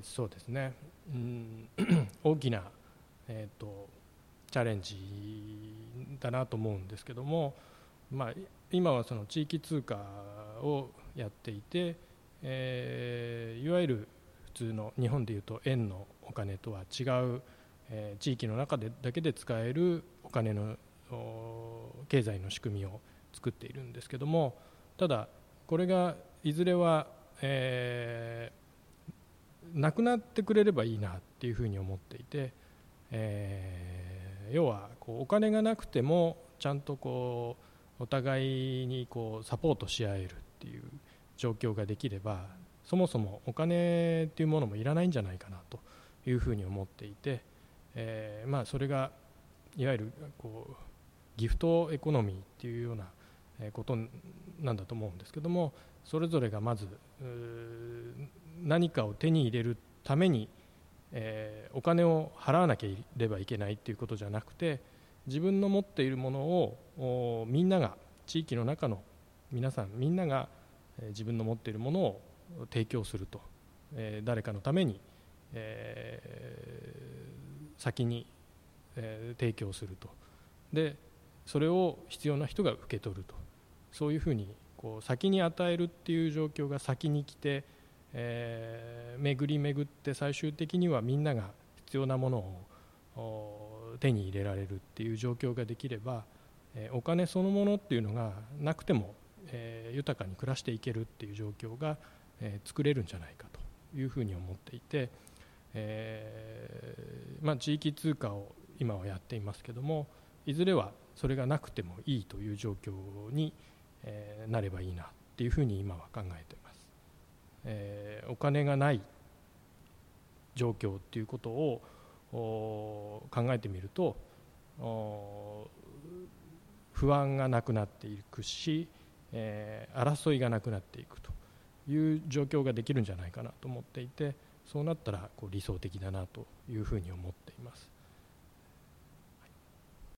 ー、そうですね、うん、大きな、えーと、チャレンジだなと思うんですけども、まあ、今はその地域通貨をやっていて、えー、いわゆる普通の日本でいうと円のお金とは違う、えー、地域の中でだけで使えるお金の経済の仕組みを作っているんですけどもただこれがいずれは、えー、なくなってくれればいいなっていうふうに思っていて、えー、要はこうお金がなくてもちゃんとこうお互いにこうサポートし合えるっていう状況ができればそもそもお金っていうものもいらないんじゃないかなというふうに思っていて、えー、まあそれがいわゆるこうギフトエコノミーっていうようなことなんだと思うんですけどもそれぞれがまず何かを手に入れるために、え、お金を払わなければいけないっていうことじゃなくて自分の持っているものをみんなが地域の中の皆さんみんなが自分の持っているものを提供すると、え、誰かのために、えー、先に、え、提供すると。でそれを必要な人が受け取ると。そういうふうにこう先に与えるっていう状況が先に来て、えー、巡り巡って最終的にはみんなが必要なものを手に入れられるっていう状況ができれば、えー、お金そのものっていうのがなくても、えー、豊かに暮らしていけるっていう状況が、えー、作れるんじゃないかというふうに思っていて、えーまあ、地域通貨を今はやっていますけどもいずれはそれがなくてもいいという状況に、えー、なればいいなっていうふうに今は考えています、えー、お金がない状況っていうことを考えてみると不安がなくなっていくし、えー、争いがなくなっていくという状況ができるんじゃないかなと思っていてそうなったらこう理想的だなというふうに思っています。